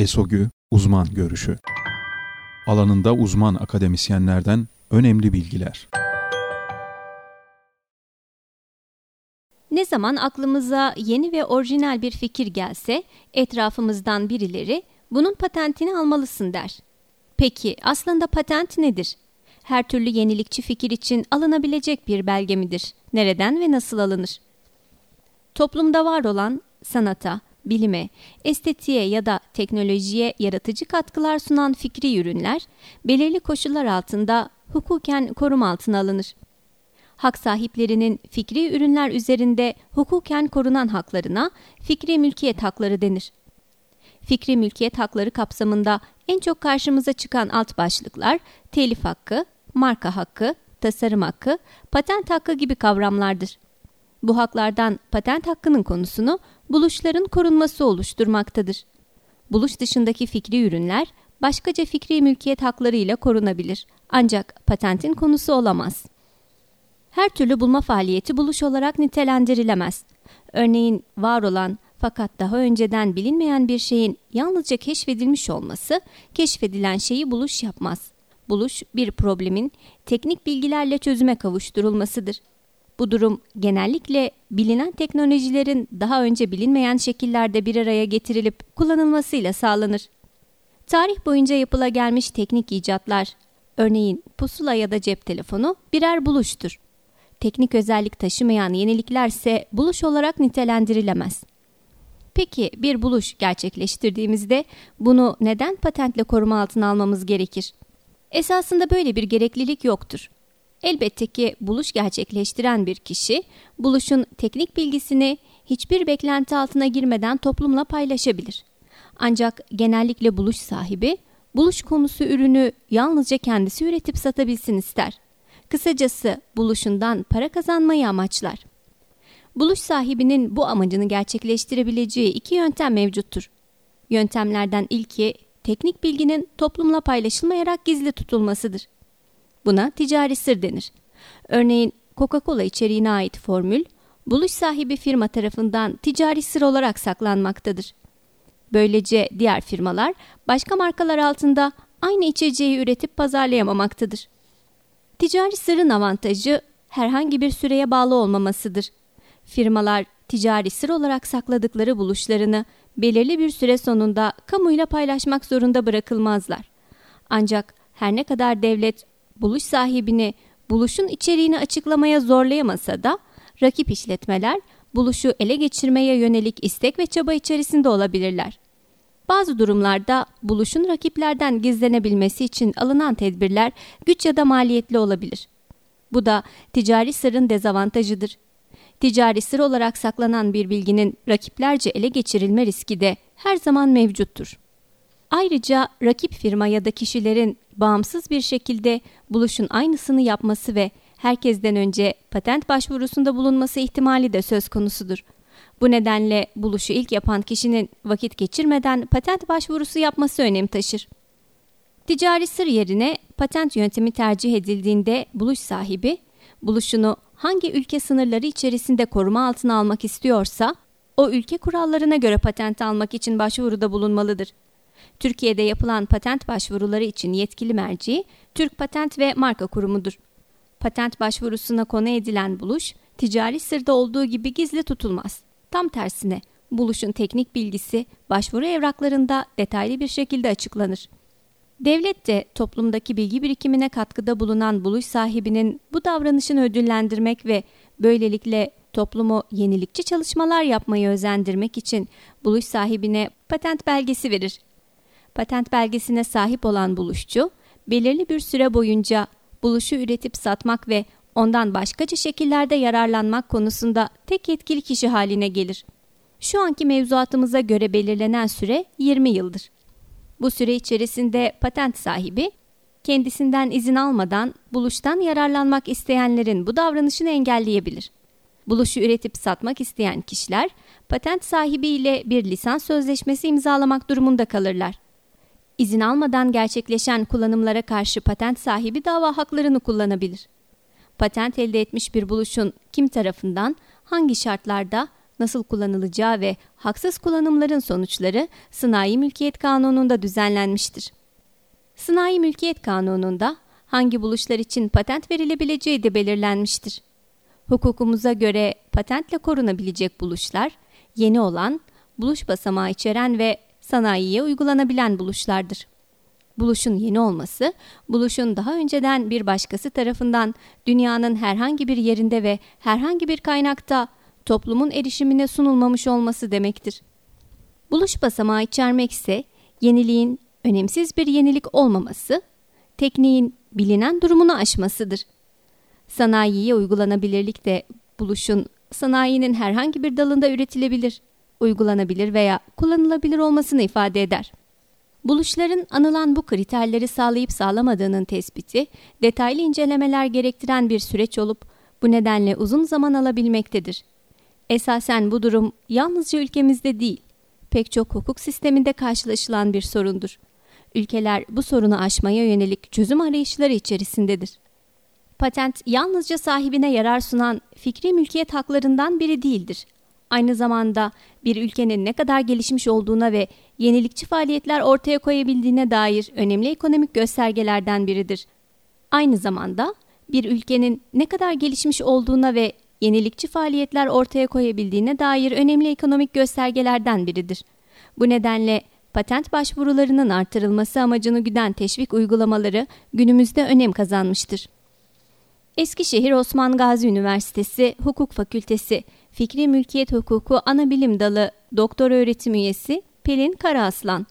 ESOGÜ Uzman Görüşü Alanında uzman akademisyenlerden önemli bilgiler. Ne zaman aklımıza yeni ve orijinal bir fikir gelse, etrafımızdan birileri bunun patentini almalısın der. Peki aslında patent nedir? Her türlü yenilikçi fikir için alınabilecek bir belge midir? Nereden ve nasıl alınır? Toplumda var olan sanata, bilime, estetiğe ya da teknolojiye yaratıcı katkılar sunan fikri ürünler belirli koşullar altında hukuken koruma altına alınır. Hak sahiplerinin fikri ürünler üzerinde hukuken korunan haklarına fikri mülkiyet hakları denir. Fikri mülkiyet hakları kapsamında en çok karşımıza çıkan alt başlıklar telif hakkı, marka hakkı, tasarım hakkı, patent hakkı gibi kavramlardır. Bu haklardan patent hakkının konusunu buluşların korunması oluşturmaktadır. Buluş dışındaki fikri ürünler başkaca fikri mülkiyet hakları ile korunabilir ancak patentin konusu olamaz. Her türlü bulma faaliyeti buluş olarak nitelendirilemez. Örneğin var olan fakat daha önceden bilinmeyen bir şeyin yalnızca keşfedilmiş olması keşfedilen şeyi buluş yapmaz. Buluş bir problemin teknik bilgilerle çözüme kavuşturulmasıdır. Bu durum genellikle bilinen teknolojilerin daha önce bilinmeyen şekillerde bir araya getirilip kullanılmasıyla sağlanır. Tarih boyunca yapıla gelmiş teknik icatlar, örneğin pusula ya da cep telefonu birer buluştur. Teknik özellik taşımayan yeniliklerse buluş olarak nitelendirilemez. Peki bir buluş gerçekleştirdiğimizde bunu neden patentle koruma altına almamız gerekir? Esasında böyle bir gereklilik yoktur. Elbette ki buluş gerçekleştiren bir kişi buluşun teknik bilgisini hiçbir beklenti altına girmeden toplumla paylaşabilir. Ancak genellikle buluş sahibi buluş konusu ürünü yalnızca kendisi üretip satabilsin ister. Kısacası buluşundan para kazanmayı amaçlar. Buluş sahibinin bu amacını gerçekleştirebileceği iki yöntem mevcuttur. Yöntemlerden ilki teknik bilginin toplumla paylaşılmayarak gizli tutulmasıdır. Buna ticari sır denir. Örneğin Coca-Cola içeriğine ait formül, buluş sahibi firma tarafından ticari sır olarak saklanmaktadır. Böylece diğer firmalar başka markalar altında aynı içeceği üretip pazarlayamamaktadır. Ticari sırrın avantajı herhangi bir süreye bağlı olmamasıdır. Firmalar ticari sır olarak sakladıkları buluşlarını belirli bir süre sonunda kamuyla paylaşmak zorunda bırakılmazlar. Ancak her ne kadar devlet buluş sahibini buluşun içeriğini açıklamaya zorlayamasa da rakip işletmeler buluşu ele geçirmeye yönelik istek ve çaba içerisinde olabilirler. Bazı durumlarda buluşun rakiplerden gizlenebilmesi için alınan tedbirler güç ya da maliyetli olabilir. Bu da ticari sırrın dezavantajıdır. Ticari sır olarak saklanan bir bilginin rakiplerce ele geçirilme riski de her zaman mevcuttur. Ayrıca rakip firma ya da kişilerin bağımsız bir şekilde buluşun aynısını yapması ve herkesten önce patent başvurusunda bulunması ihtimali de söz konusudur. Bu nedenle buluşu ilk yapan kişinin vakit geçirmeden patent başvurusu yapması önem taşır. Ticari sır yerine patent yöntemi tercih edildiğinde buluş sahibi buluşunu hangi ülke sınırları içerisinde koruma altına almak istiyorsa o ülke kurallarına göre patent almak için başvuruda bulunmalıdır. Türkiye'de yapılan patent başvuruları için yetkili merci Türk Patent ve Marka Kurumu'dur. Patent başvurusuna konu edilen buluş ticari sırda olduğu gibi gizli tutulmaz. Tam tersine buluşun teknik bilgisi başvuru evraklarında detaylı bir şekilde açıklanır. Devlet de toplumdaki bilgi birikimine katkıda bulunan buluş sahibinin bu davranışını ödüllendirmek ve böylelikle toplumu yenilikçi çalışmalar yapmayı özendirmek için buluş sahibine patent belgesi verir. Patent belgesine sahip olan buluşçu, belirli bir süre boyunca buluşu üretip satmak ve ondan başkaca şekillerde yararlanmak konusunda tek yetkili kişi haline gelir. Şu anki mevzuatımıza göre belirlenen süre 20 yıldır. Bu süre içerisinde patent sahibi kendisinden izin almadan buluştan yararlanmak isteyenlerin bu davranışını engelleyebilir. Buluşu üretip satmak isteyen kişiler patent sahibi ile bir lisans sözleşmesi imzalamak durumunda kalırlar. İzin almadan gerçekleşen kullanımlara karşı patent sahibi dava haklarını kullanabilir. Patent elde etmiş bir buluşun kim tarafından, hangi şartlarda, nasıl kullanılacağı ve haksız kullanımların sonuçları Sanayi Mülkiyet Kanunu'nda düzenlenmiştir. Sanayi Mülkiyet Kanunu'nda hangi buluşlar için patent verilebileceği de belirlenmiştir. Hukukumuza göre patentle korunabilecek buluşlar, yeni olan, buluş basamağı içeren ve sanayiye uygulanabilen buluşlardır. Buluşun yeni olması, buluşun daha önceden bir başkası tarafından dünyanın herhangi bir yerinde ve herhangi bir kaynakta toplumun erişimine sunulmamış olması demektir. Buluş basamağı içermek ise yeniliğin önemsiz bir yenilik olmaması, tekniğin bilinen durumunu aşmasıdır. Sanayiye uygulanabilirlik de buluşun sanayinin herhangi bir dalında üretilebilir, uygulanabilir veya kullanılabilir olmasını ifade eder. Buluşların anılan bu kriterleri sağlayıp sağlamadığının tespiti, detaylı incelemeler gerektiren bir süreç olup bu nedenle uzun zaman alabilmektedir. Esasen bu durum yalnızca ülkemizde değil, pek çok hukuk sisteminde karşılaşılan bir sorundur. Ülkeler bu sorunu aşmaya yönelik çözüm arayışları içerisindedir. Patent yalnızca sahibine yarar sunan fikri mülkiyet haklarından biri değildir. Aynı zamanda bir ülkenin ne kadar gelişmiş olduğuna ve yenilikçi faaliyetler ortaya koyabildiğine dair önemli ekonomik göstergelerden biridir. Aynı zamanda bir ülkenin ne kadar gelişmiş olduğuna ve yenilikçi faaliyetler ortaya koyabildiğine dair önemli ekonomik göstergelerden biridir. Bu nedenle patent başvurularının artırılması amacını güden teşvik uygulamaları günümüzde önem kazanmıştır. Eskişehir Osman Gazi Üniversitesi Hukuk Fakültesi Fikri Mülkiyet Hukuku Anabilim Dalı Doktor Öğretim Üyesi Pelin Karaaslan